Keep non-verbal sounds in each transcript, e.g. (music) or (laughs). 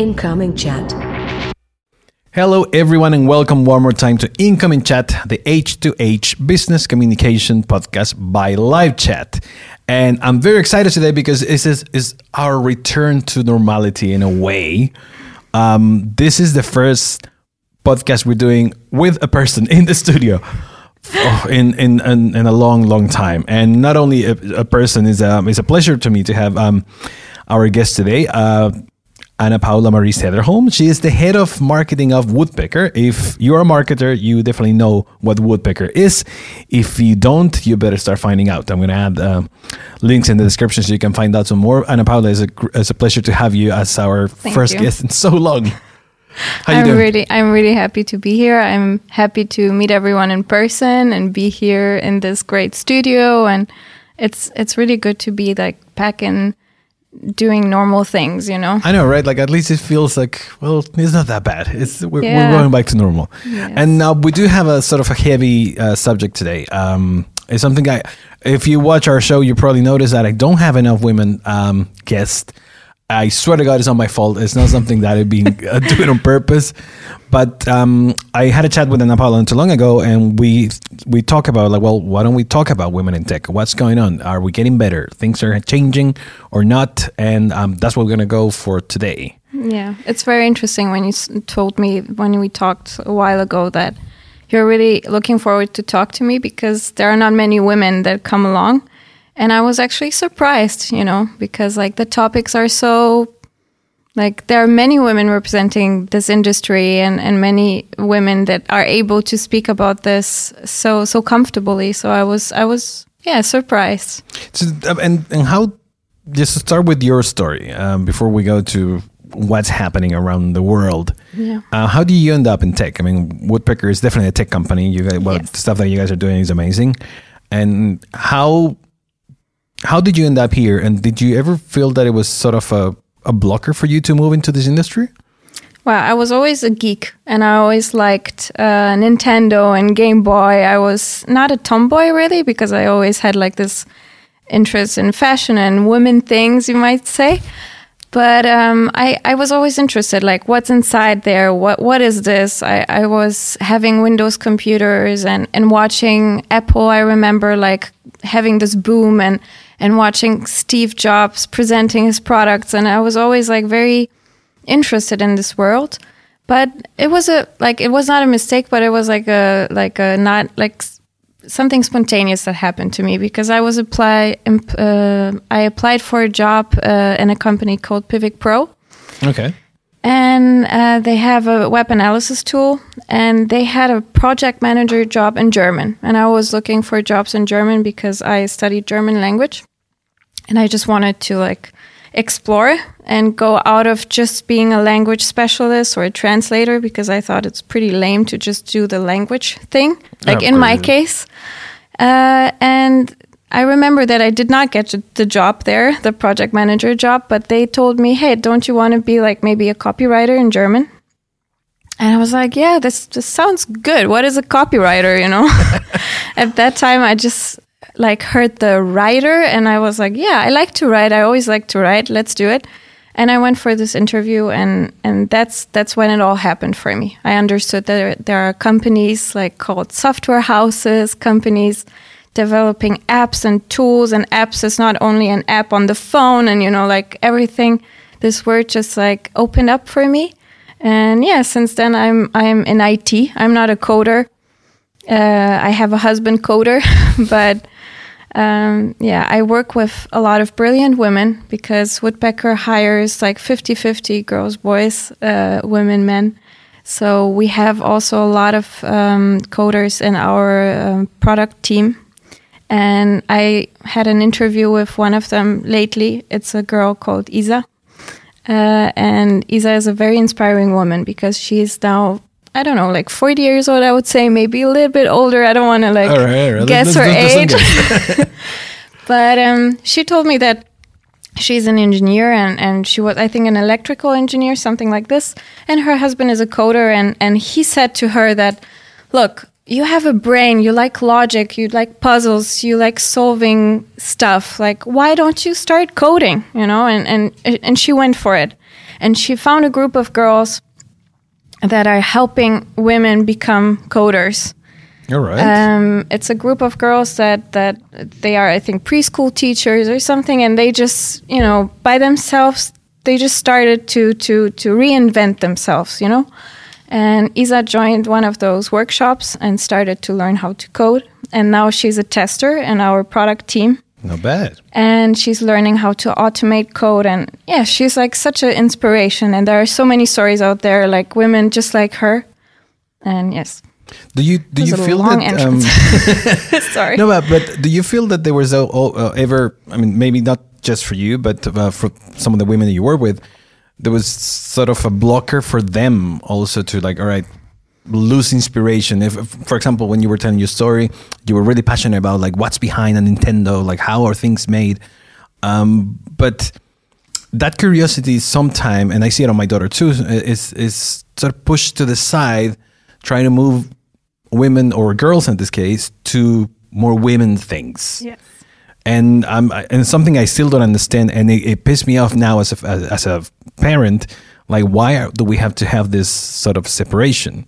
Incoming chat. Hello, everyone, and welcome one more time to Incoming Chat, the H2H business communication podcast by Live Chat. And I'm very excited today because this is, is our return to normality in a way. Um, this is the first podcast we're doing with a person in the studio. Oh, in, in, in in a long long time and not only a, a person is um, it's a pleasure to me to have um, our guest today uh, Ana Paula Marie Sederholm. She is the head of marketing of Woodpecker. If you're a marketer, you definitely know what Woodpecker is. If you don't, you better start finding out. I'm going to add uh, links in the description so you can find out some more. Ana Paula, it's a, it's a pleasure to have you as our Thank first you. guest in so long. How you I'm doing? really I'm really happy to be here. I'm happy to meet everyone in person and be here in this great studio and it's it's really good to be like back in doing normal things, you know. I know, right? Like at least it feels like well, it's not that bad. It's we're, Yeah. we're going back to normal. Yes. And now we do have a sort of a heavy uh, subject today. Um, it's something I, if you watch our show, you probably notice that I don't have enough women um, guests. I swear to God, it's not my fault. It's not something that I've been uh, (laughs) doing on purpose. But um, I had a chat with Ana Paula not too long ago, and we we talk about like, well, why don't we talk about women in tech? What's going on? Are we getting better? Things are changing or not? And um, that's what we're gonna go for today. Yeah, it's very interesting when you told me when we talked a while ago that you're really looking forward to talk to me because there are not many women that come along. And I was actually surprised, you know, because like the topics are so like there are many women representing this industry and, and many women that are able to speak about this so so comfortably. So I was I was yeah, surprised. So, uh, and and how? Just to start with your story um, before we go to what's happening around the world. Yeah. Uh, how do you end up in tech? I mean, Woodpecker is definitely a tech company. You guys, well, Yes. the stuff that you guys are doing is amazing. And how how did you end up here? And did you ever feel that it was sort of a, a blocker for you to move into this industry? Well, I was always a geek and I always liked uh, Nintendo and Game Boy. I was not a tomboy really because I always had like this interest in fashion and women things, you might say. But um, I, I was always interested, like what's inside there? What what is this? I, I was having Windows computers and, and watching Apple. I remember like having this boom and and watching Steve Jobs presenting his products, and I was always like very interested in this world. But it was a like it was not a mistake but it was like a like a not like something spontaneous that happened to me because i was apply imp- uh, i applied for a job uh, in a company called Piwik PRO. Okay. and uh, they have a web analysis tool and they had a project manager job in german. And i was looking for jobs in german because i studied german language and i just wanted to like explore and go out of just being a language specialist or a translator because i thought it's pretty lame to just do the language thing like in my case uh, and I remember that I did not get the job there, the project manager job, but they told me, "Hey, don't you want to be like maybe a copywriter in German?" And I was like, "Yeah, this this sounds good. What is a copywriter?" You know. (laughs) At that time, I just like heard the writer, and I was like, "Yeah, I like to write. I always like to write. Let's do it." And I went for this interview, and and that's that's when it all happened for me. I understood that there, are companies like called software houses, companies developing apps and tools, and apps is not only an app on the phone, and you know, like everything. This word just like opened up for me, and yeah, since then I'm I'm in IT. I'm not a coder. Uh, I have a husband coder, (laughs) but um, yeah, I work with a lot of brilliant women because Woodpecker hires like 50 50 girls, boys, uh, women, men. So we have also a lot of um, coders in our um, product team. And I had an interview with one of them lately. It's a girl called Isa. Uh, and Isa is a very inspiring woman because she is now, I don't know, like 40 years old, I would say, maybe a little bit older. I don't want to like All right, all right. guess her age. (laughs) but um, she told me that she's an engineer and, and she was, I think, an electrical engineer, something like this. And her husband is a coder. And, and he said to her that, look, you have a brain, you like logic, you like puzzles, you like solving stuff. Like, why don't you start coding? You know, and, and, and she went for it. and she found a group of girls that are helping women become coders. All right. Um, it's a group of girls that that they are, I think, preschool teachers or something, and they just, you know, by themselves, they just started to to to reinvent themselves, you know. And Isa joined one of those workshops and started to learn how to code, and now she's a tester in our product team. Not bad. And she's learning how to automate code, and yeah, she's like such an inspiration. And there are so many stories out there, like women just like her. And yes, Do you do you feel that? Um, (laughs) sorry. no, but, but do you feel that there was a, uh, ever? I mean, maybe not just for you, but uh, for some of the women that you work with, there was sort of a blocker for them also to like, all right, lose inspiration. If, for example, when you were telling your story, you were really passionate about like what's behind a Nintendo, like how are things made, um, but that curiosity sometime, and I see it on my daughter too, is is sort of pushed to the side, trying to move women or girls in this case to more women things. Yes. And um, and something I still don't understand, and it, it pissed me off now as a as a parent. Like, why do we have to have this sort of separation?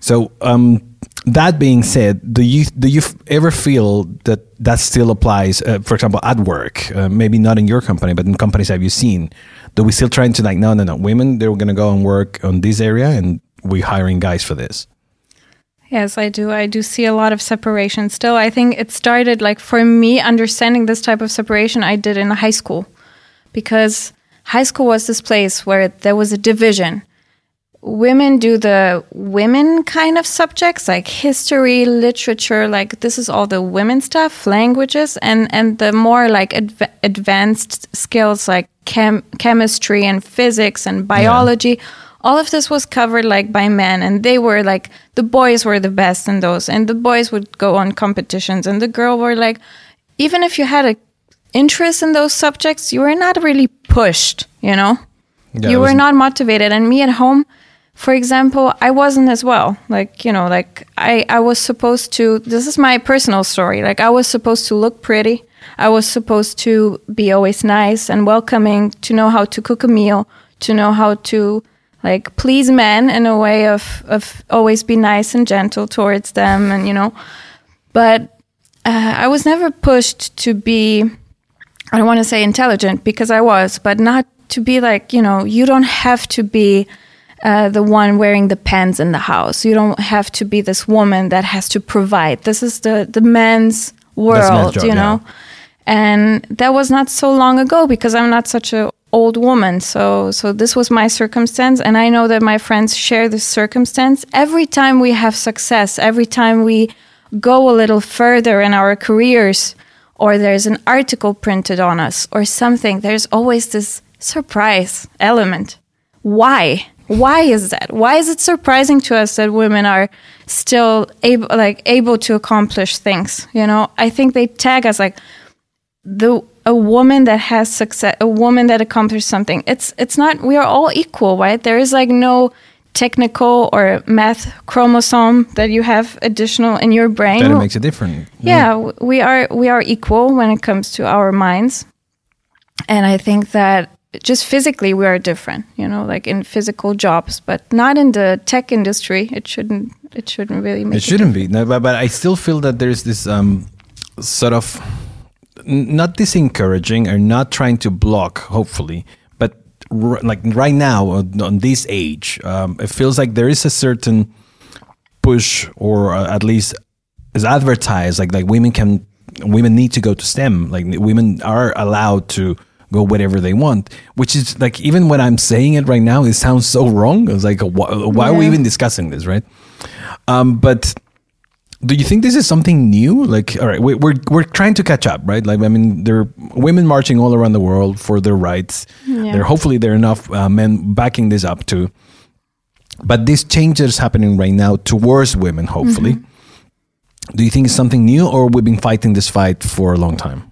So, um, that being said, do you do you ever feel that that still applies? Uh, for example, at work, uh, maybe not in your company, but in companies have you seen? Do we still trying to like, no, no, no, women they're going to go and work on this area, and we're hiring guys for this? Yes, I do. I do see a lot of separation still. I think it started like for me understanding this type of separation I did in high school because high school was this place where there was a division. Women do the women kind of subjects like history, literature, like this is all the women stuff, languages, and and the more like adv- advanced skills like chem- chemistry and physics and biology all of this was covered like by men and they were like the boys were the best in those and the boys would go on competitions and the girl were like even if you had a interest in those subjects you were not really pushed you know? Yeah, you were not motivated and me at home for example i wasn't as well. Like you know like i i was supposed to this is my personal story. Like i was supposed to look pretty. I was supposed to be always nice and welcoming to know how to cook a meal to know how to like please men in a way of of always be nice and gentle towards them and you know. But uh, i was never pushed to be I don't want to say intelligent because I was, but not to be like, you know, you don't have to be uh, the one wearing the pants in the house. You don't have to be this woman that has to provide. This is the, the men's world, job, you know? And that was not so long ago because I'm not such a old woman. So so this was my circumstance and I know that my friends share this circumstance. Every time we have success, every time we go a little further in our careers or there's an article printed on us or something, there's always this surprise element. Why? Why is that? Why is it surprising to us that women are still able like able to accomplish things? You know, I think they tag us like the a woman that has success, a woman that accomplished something. It's it's not. We are all equal, right? There is like no technical or math chromosome that you have additional in your brain. That makes it different. yeah, w- we are we are equal when it comes to our minds, and I think that just physically we are different. You know, like in physical jobs, but not in the tech industry. It shouldn't. It shouldn't really make. It shouldn't be, no, but, but I still feel that there's this um, sort of not disencouraging or not trying to block, hopefully, but r- like right now on, on this age, um, it feels like there is a certain push, or uh, at least is advertised, like like women can, women need to go to STEM, like women are allowed to go whatever they want, which is like even when I'm saying it right now, it sounds so wrong. It's like why, why are we even discussing this, right? Um, but do you think this is something new? Like, all right, we, we're we're trying to catch up, right? Like, I mean, there are women marching all around the world for their rights. Yeah. There, hopefully, there are enough uh, men backing this up too. But this change is happening right now towards women, hopefully. Do you think it's something new, or we've been fighting this fight for a long time?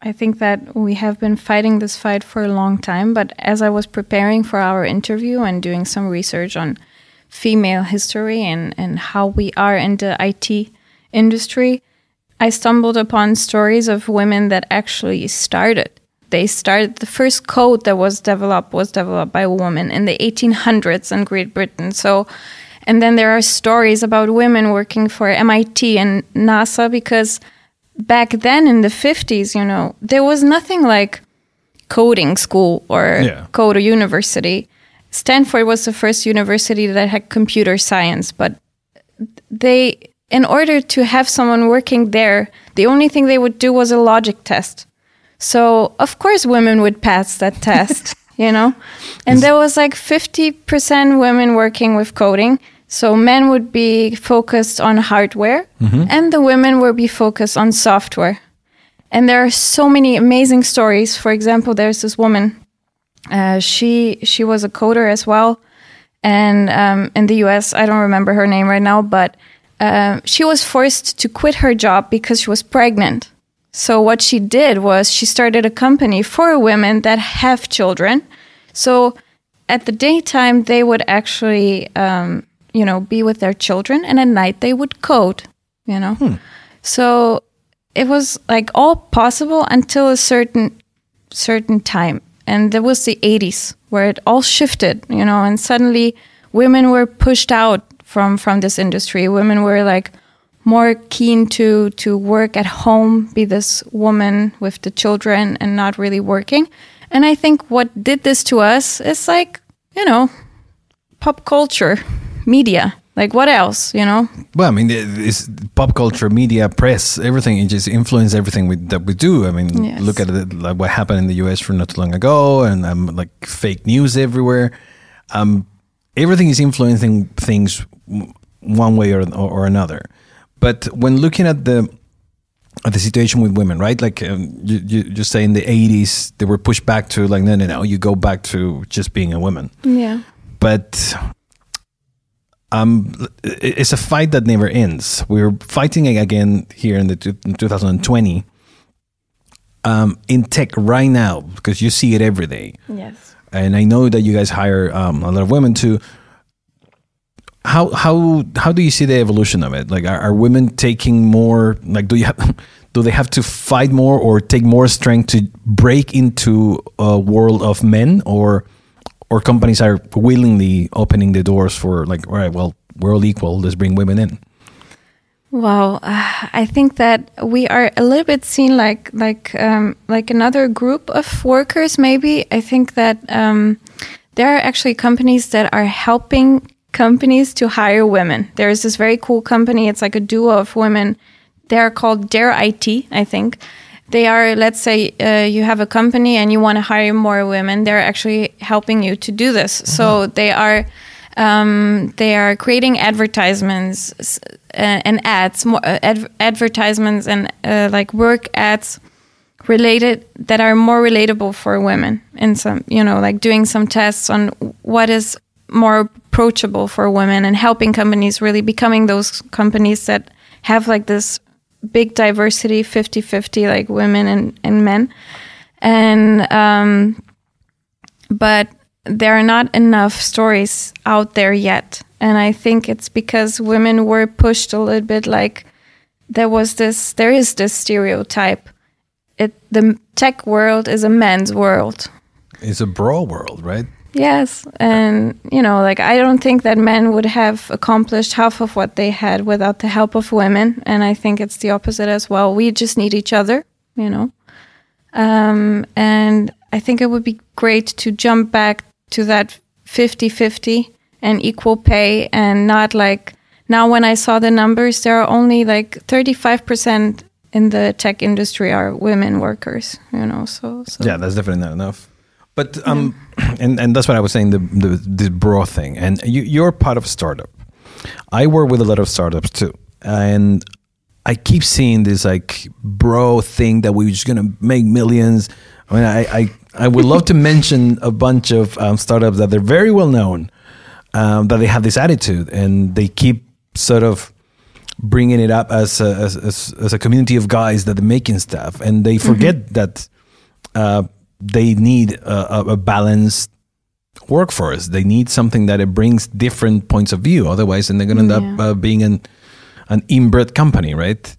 I think that we have been fighting this fight for a long time, but as I was preparing for our interview and doing some research on female history and, and how we are in the IT industry, I stumbled upon stories of women that actually started they started the first code that was developed was developed by a woman in the 1800s in Great Britain. So, and then there are stories about women working for MIT and NASA because back then in the 50s, you know, there was nothing like coding school or Yeah. code university. Stanford was the first university that had computer science, but they in order to have someone working there, the only thing they would do was a logic test. So of course women would pass that test, (laughs) you know? And there was like 50% women working with coding. So men would be focused on hardware and the women would be focused on software. And there are so many amazing stories. For example, there's this woman. Uh, she she was a coder as well, and um, in the U.S. I don't remember her name right now, but uh, she was forced to quit her job because she was pregnant. So what she did was she started a company for women that have children. So at the daytime they would actually, um, you know, be with their children, and at night they would code. You know, hmm. so it was like all possible until a certain certain time. And there was the 80s where it all shifted you know? And suddenly women were pushed out from from this industry. Women were like more keen to to work at home be this woman with the children and not really working. And i think what did this to us is like you know pop culture media like what else you know Well, I mean, it's pop culture, media, press, everything. It just influences everything we, that we do. I mean, Yes. look at it, like what happened in the U.S. for not too long ago, and um, like fake news everywhere. Um, everything is influencing things one way or, or, another. But when looking at the at the situation with women, right? Like um, you, you just say in the '80s, they were pushed back to like, no, no, no, you go back to just being a woman yeah but um, it's a fight that never ends. We're fighting again here in the two, in 2020 um, in tech right now because you see it every day, yes and I know that you guys hire um, a lot of women too. How how how do you see the evolution of it? Like, are, are women taking more? Like, do you have (laughs) do they have to fight more or take more strength to break into a world of men, or or companies are willingly opening the doors for like, all right, well, we're all equal. Let's bring women in. Wow, uh, I think that we are a little bit seen like like um, like another group of workers. Maybe I think that um, there are actually companies that are helping companies to hire women. There is this very cool company. It's like a duo of women. They are called Dare IT. I think they are. Let's say uh, you have a company and you want to hire more women. They're actually helping you to do this. So they are um, they are creating advertisements uh, and ads, more uh, adv- advertisements and uh, like work ads related that are more relatable for women. And some, you know, like doing some tests on what is more approachable for women and helping companies really becoming those companies that have like this big diversity 50-50 like women and, and men and um but there are not enough stories out there yet. And I think it's because women were pushed a little bit like there was this, there is this stereotype. It, the tech world is a man's world. It's a brawl world, right? Yes. And, you know, like I don't think that men would have accomplished half of what they had without the help of women. And I think it's the opposite as well. We just need each other, you know. Um, and I think it would be great to jump back to that 50 50 and equal pay and not like now when I saw the numbers, there are only like 35% in the tech industry are women workers, you know, so, so Yeah, that's definitely not enough. But um, and and that's what I was saying the the, the bro thing. And you you're part of a startup. I work with a lot of startups too, and I keep seeing this like bro thing that we're just gonna make millions. I mean, I I, I would love to mention a bunch of um, startups that they're very well known, um, that they have this attitude and they keep sort of bringing it up as a, as, as, as a community of guys that are making stuff, and they forget that uh, they need a, a- balanced workforce. They need something that it brings different points of view. Otherwise, then they're going to end up uh, being an an inbred company, right?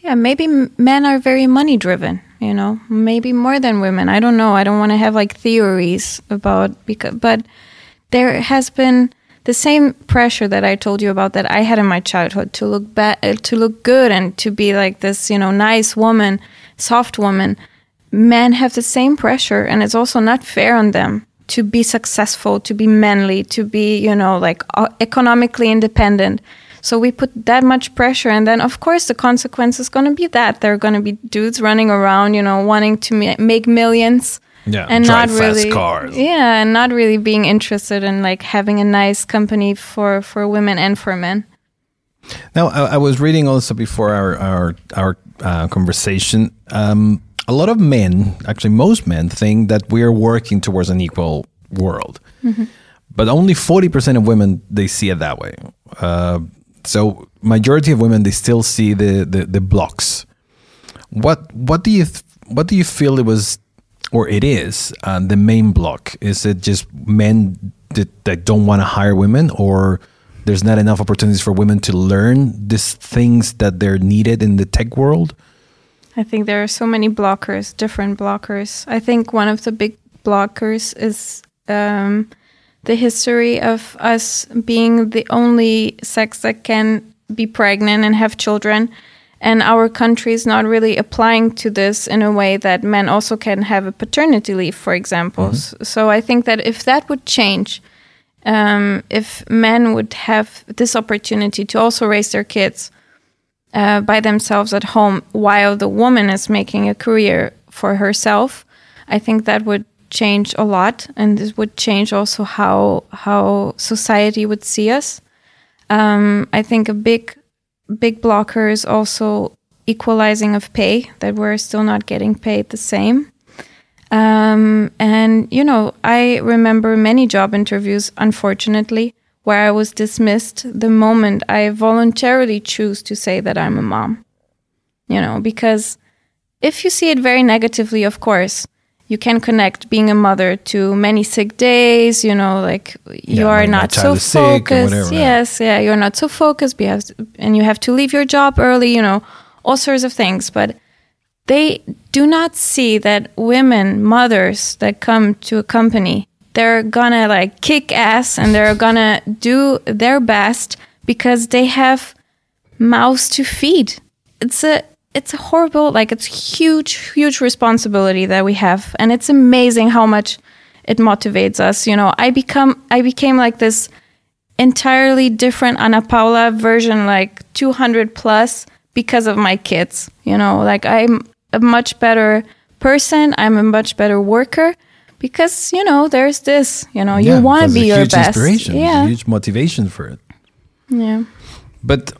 Yeah, maybe men are very money driven. you know, maybe more than women. I don't know. I don't want to have like theories about because, but there has been the same pressure that I told you about that I had in my childhood to look bad, to look good, and to be like this, you know, nice woman, soft woman. Men have the same pressure, and it's also not fair on them to be successful, to be manly, to be, you know, like uh, economically independent. So we put that much pressure, and then of course the consequence is going to be that there are going to be dudes running around, you know, wanting to ma- make millions, Yeah, and drive not fast really, cars. yeah, and not really being interested in like having a nice company for for women and for men. Now, I, I was reading also before our our our uh, conversation. Um, a lot of men, actually, most men, think that we are working towards an equal world, but only forty percent of women they see it that way. Uh, so, majority of women they still see the the, the blocks. What what do you th- what do you feel it was or it is uh, the main block? Is it just men that, that don't want to hire women, or there's not enough opportunities for women to learn these things that they're needed in the tech world? I think there are so many blockers, different blockers. I think one of the big blockers is um, the history of us being the only sex that can be pregnant and have children. And our country is not really applying to this in a way that men also can have a paternity leave, for example. S- So I think that if that would change, um, if men would have this opportunity to also raise their kids, uh, by themselves at home while the woman is making a career for herself, I think that would change a lot, and this would change also how how society would see us. Um, I think a big big blocker is also equalizing of pay that we're still not getting paid the same. Um, and you know, I remember many job interviews, unfortunately, where I was dismissed the moment I voluntarily choose to say that I'm a mom. You know, because if you see it very negatively, of course, you can connect being a mother to many sick days, you know, like you Yeah, are not so is sick and focused. whatever. Yes, yeah, you're not so focused because and you have to leave your job early, you know, all sorts of things, but they do not see that women, mothers that come to a company, they're gonna like kick ass and they're gonna do their best because they have mouths to feed. It's a it's a horrible like it's huge huge responsibility that we have and it's amazing how much it motivates us you know i become i became like this entirely different Ana Paula version, like 200 plus, because of my kids. You know, like I'm a much better person. I'm a much better worker because, you know, there's this, you know, you Yeah, want to be your huge best. Inspiration, Yeah. huge motivation for it. Yeah. But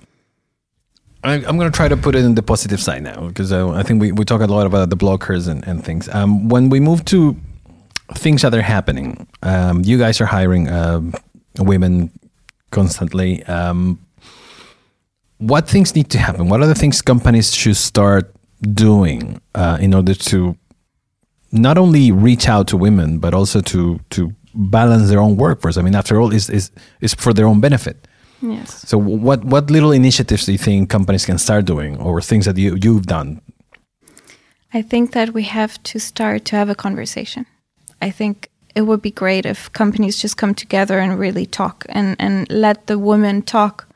I, I'm going to try to put it in the positive side now because uh, I think we, we talk a lot about the blockers and, and things. Um, when we move to things that are happening, um, you guys are hiring um, women constantly. Um, what things need to happen? What are the things companies should start doing uh, in order to not only reach out to women, but also to to balance their own workforce? I mean, after all, is is is for their own benefit. Yes. So what what little initiatives do you think companies can start doing or things that you you've done? I think that we have to start to have a conversation. I think it would be great if companies just come together and really talk and, and let the women talk.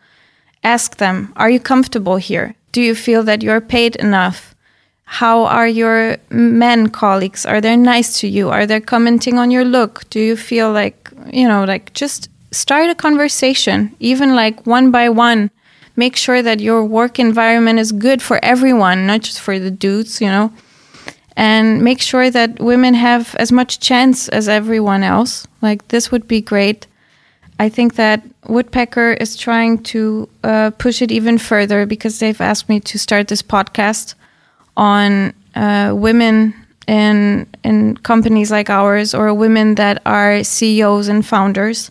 Ask them, are you comfortable here? Do you feel that you're paid enough? How are your men colleagues? Are they nice to you? Are they commenting on your look? Do you feel like, you know, like just start a conversation, even like one by one. Make sure that your work environment is good for everyone, not just for the dudes, you know and make sure that women have as much chance as everyone else. Like this would be great. I think that Woodpecker is trying to uh, push it even further because they've asked me to start this podcast on uh, women in in companies like ours or women that are CEOs and founders.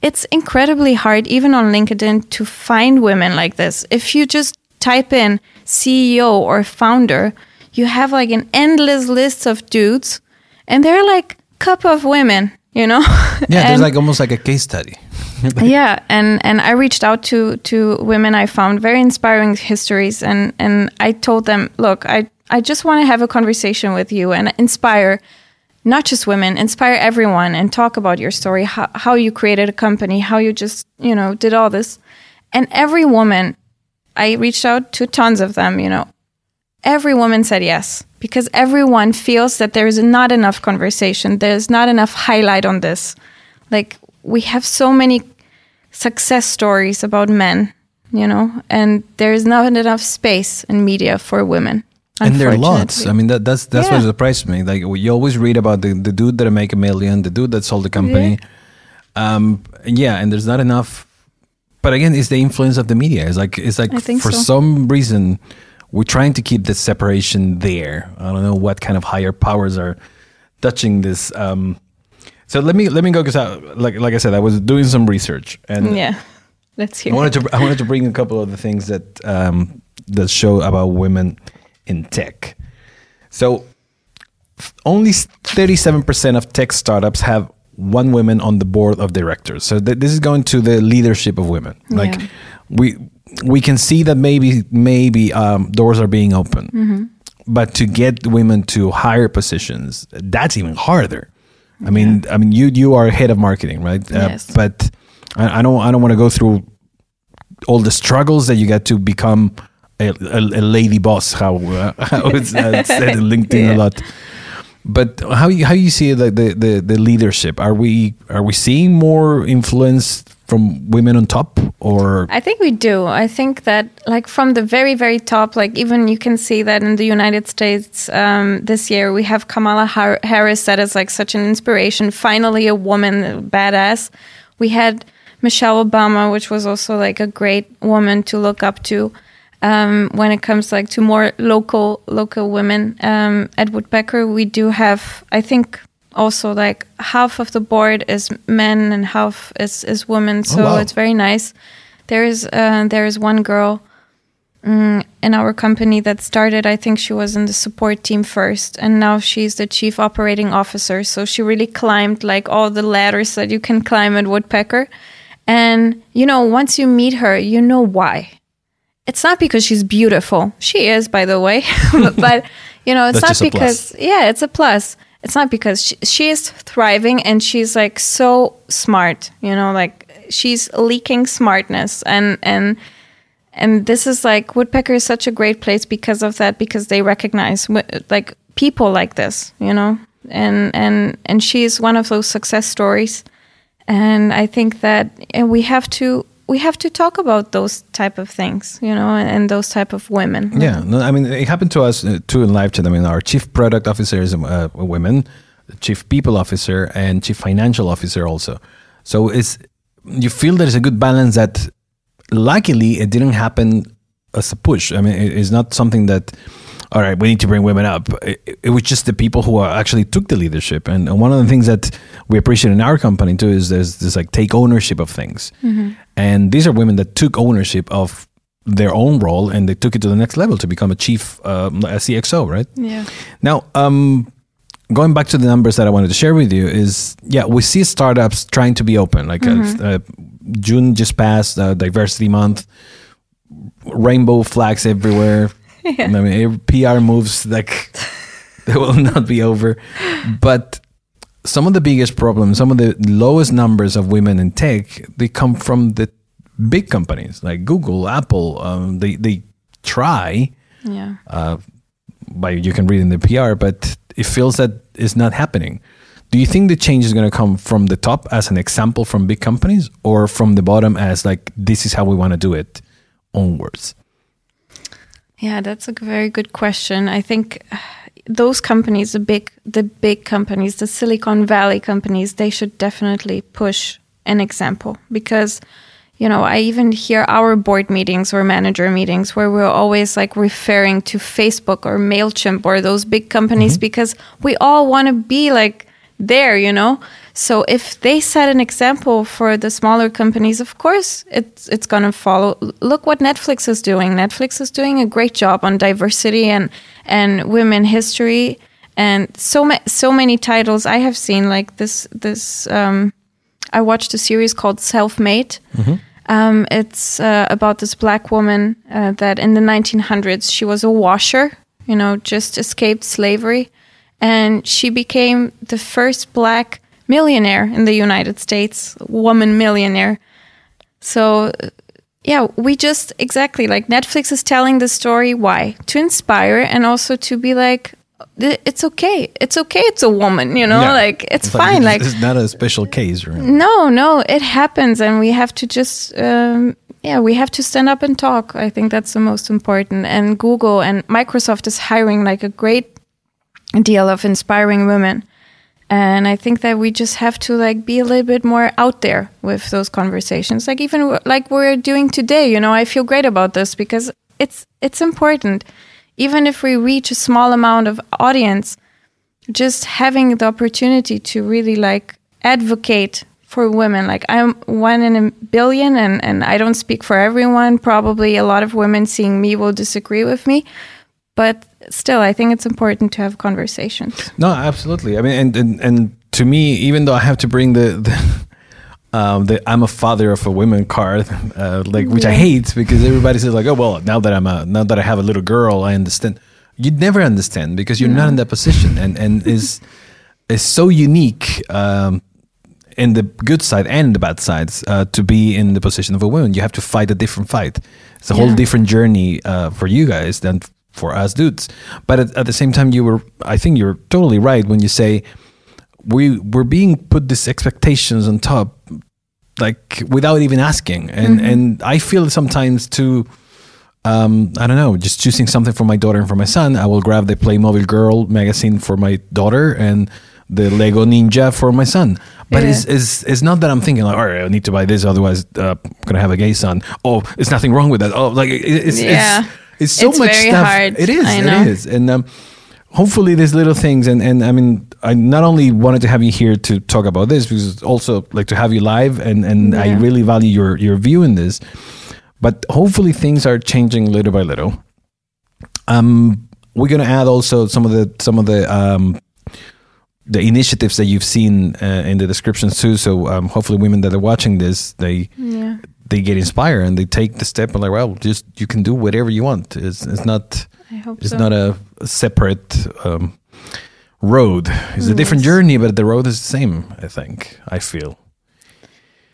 It's incredibly hard, even on LinkedIn, to find women like this. If you just type in CEO or founder, you have like an endless list of dudes, and they're like cup of women, you know. (laughs) Yeah, there's like almost like a case study. (laughs) yeah and and i reached out to to women i found very inspiring histories and and i told them look i I just want to have a conversation with you and inspire not just women, inspire everyone and talk about your story, how, how you created a company, how you just, you know, did all this. And every woman, I reached out to tons of them, you know, every woman said yes because everyone feels that there is not enough conversation. There's not enough highlight on this. Like we have so many success stories about men, you know, and there is not enough space in media for women. And there are lots. I mean, that, that's that's Yeah. what surprised me. Like you always read about the, the dude that make a million, the dude that sold the company. Um, yeah, and there's not enough. But again, it's the influence of the media. It's like it's like for so. some reason we're trying to keep the separation there. I don't know what kind of higher powers are touching this. Um, so let me let me go because like like I said, I was doing some research and yeah, let's hear. I wanted to I wanted to bring a couple of the things that um, that show about women in tech. So only thirty seven percent of tech startups have one woman on the board of directors. So th- this is going to the leadership of women. Like Yeah. we we can see that maybe maybe um, doors are being open, but to get women to higher positions, that's even harder. I mean, I mean, you you are head of marketing, right? Uh, Yes. but I, I don't I don't want to go through all the struggles that you get to become a, a, a lady boss. How, uh, (laughs) how it's uh, said in LinkedIn a (laughs) lot. But how you how you see like the, the the leadership? Are we are we seeing more influence from women on top, or I think we do. I think that, like, from the very, very top, like, even you can see that in the United States um, this year, we have Kamala Har- Harris that is like such an inspiration. Finally, a woman, badass. We had Michelle Obama, which was also like a great woman to look up to. Um, when it comes like to more local local women um, at Woodpecker, we do have, I think, also like half of the board is men and half is is women. So wow. it's very nice. There is uh, there is one girl mm, in our company that started. I think she was in the support team first, and now she's the chief operating officer. So she really climbed like all the ladders that you can climb at Woodpecker. And you know, once you meet her, you know why. It's not because she's beautiful. She is, by the way, (laughs) but you know, it's That's not a plus. because yeah, it's a plus. It's not because she, she is thriving and she's like so smart. You know, like she's leaking smartness and and and this is like Woodpecker is such a great place because of that because they recognize like people like this, you know, and and and she is one of those success stories, and I think that we have to we have to talk about those type of things, you know, and, and those type of women. yeah? No, I mean it happened to us uh, too in live. I mean, our chief product officer is uh, a woman, chief people officer, and chief financial officer also. So it's you feel there is a good balance that luckily it didn't happen as a push. I mean, it- it's not something that, all right, we need to bring women up. It, it was just the people who are actually took the leadership. And, and one of the things that we appreciate in our company too is there's this like take ownership of things. And these are women that took ownership of their own role and they took it to the next level to become a chief, um, a CXO, right? Yeah. Now, um, going back to the numbers that I wanted to share with you is, yeah, we see startups trying to be open. Like uh, uh, June just passed, uh, Diversity Month, rainbow flags everywhere. (laughs) I mean, PR moves like (laughs) they will not be over. But some of the biggest problems, some of the lowest numbers of women in tech, they come from the big companies like Google, Apple. Um, they they try Yeah. uh, by you can read in the PR, but it feels that it's not happening. Do you think the change is going to come from the top as an example from big companies, or from the bottom as like this is how we want to do it onwards? Yeah, that's a very good question. I think uh, those companies, the big, the big companies, the Silicon Valley companies, they should definitely push an example because, you know, I even hear our board meetings or manager meetings where we're always like referring to Facebook or Mailchimp or those big companies because we all want to be like there, you know. So if they set an example for the smaller companies, of course it's it's gonna follow. Look what Netflix is doing. Netflix is doing a great job on diversity and and women history and so ma- so many titles I have seen like this this. Um, I watched a series called Self Made. Um, it's uh, about this black woman uh, that in the 1900s she was a washer. you know, just escaped slavery. And she became the first black millionaire in the United States, woman millionaire. So, yeah, we just exactly like Netflix is telling the story. Why? To inspire and also to be like, it's okay. It's okay. It's a woman, you know, yeah. like it's, it's fine. Like, it's not a special case, right? No, no, it happens, and we have to just, um, yeah, we have to stand up and talk. I think that's the most important. And Google and Microsoft is hiring like a great deal of inspiring women and i think that we just have to like be a little bit more out there with those conversations. Like even like we're doing today you know i feel great about this because it's it's important. Even if we reach a small amount of audience just having the opportunity to really like advocate for women. Like i'm one in a billion and and i don't speak for everyone. Probably a lot of women seeing me will disagree with me. But still, I think it's important to have conversations. No, absolutely. I mean, and and, and to me, even though I have to bring the. the (laughs) um, the I'm a father of a women card, (laughs) uh, like which yeah. I hate because everybody says like, oh well, now that I'm a now that I have a little girl, I understand. You'd never understand because you're no. not in that position, and and (laughs) is is so unique um, in the good side and the bad sides uh, to be in the position of a woman. You have to fight a different fight. It's a yeah. whole different journey uh, for you guys than for us dudes. But at, at, the same time, you were, I think you're totally right when you say we we're being put these expectations on top, like without even asking. And mm-hmm. and I feel sometimes too. Um, I don't know, just choosing something for my daughter and for my son. I will grab the Playmobil Girl magazine for my daughter and the Lego Ninja for my son. But yeah. it's, it's, it's not that I'm thinking like, all right, I need to buy this, otherwise uh, I'm gonna have a gay son. Oh, it's nothing wrong with that. Oh, like it's, yeah. it's it's so it's much stuff. Hard. It is. It is. And um, hopefully, these little things. And and I mean, I not only wanted to have you here to talk about this, because also like to have you live, and and yeah. I really value your your view in this. But hopefully, things are changing little by little. Um, we're gonna add also some of the some of the um the initiatives that you've seen uh, in the descriptions too. So um, hopefully, women that are watching this, they yeah they get inspired and they take the step and like, well, just you can do whatever you want. It's it's not it's so. not a, separate um, road. It's a different journey, but the road is the same. I think I feel.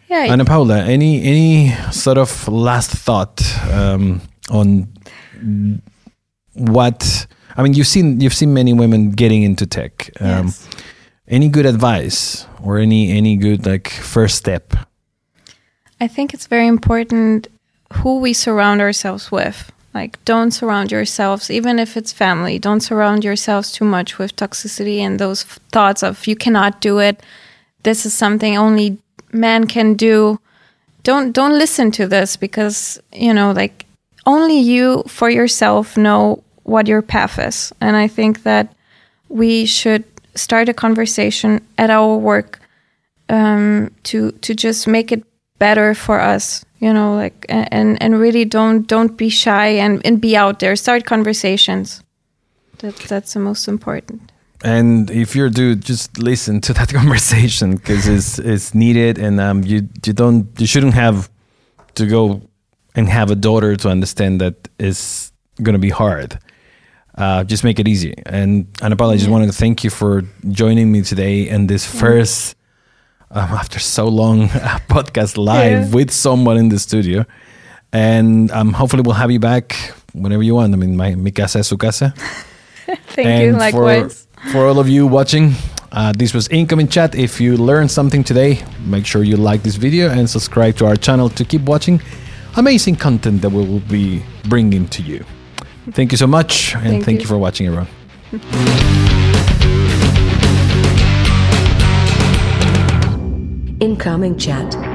Yeah. Ana Paula, any any sort of last thought um, on what? I mean, you've seen you've seen many women getting into tech. Um, yes. Any good advice or any any good like first step I think it's very important who we surround ourselves with. Like, don't surround yourselves, even if it's family, don't surround yourselves too much with toxicity and those thoughts of you cannot do it. This is something only man can do. Don't don't listen to this because you know, like only you for yourself know what your path is. And I think that we should start a conversation at our work um, to to just make it better for us you know like and and really don't don't be shy and and be out there. Start conversations. That that's the most important. And if you're a dude just listen to that (laughs) conversation because it's it's needed and um you you don't you shouldn't have to go and have a daughter to understand that it's gonna be hard. Uh, just make it easy. And Ana Paula, I just wanted to thank you for joining me today in this first um, after so long (laughs) podcast live yeah. with someone in the studio. And um, hopefully we'll have you back whenever you want. I mean, my, mi casa es su casa. (laughs) Thank and you, likewise. For, for all of you watching, uh, this was Incoming Chat. If you learned something today, make sure you like this video and subscribe to our channel to keep watching amazing content that we will be bringing to you. Thank you so much, and thank, thank you. you for watching, everyone. (laughs) Incoming chat.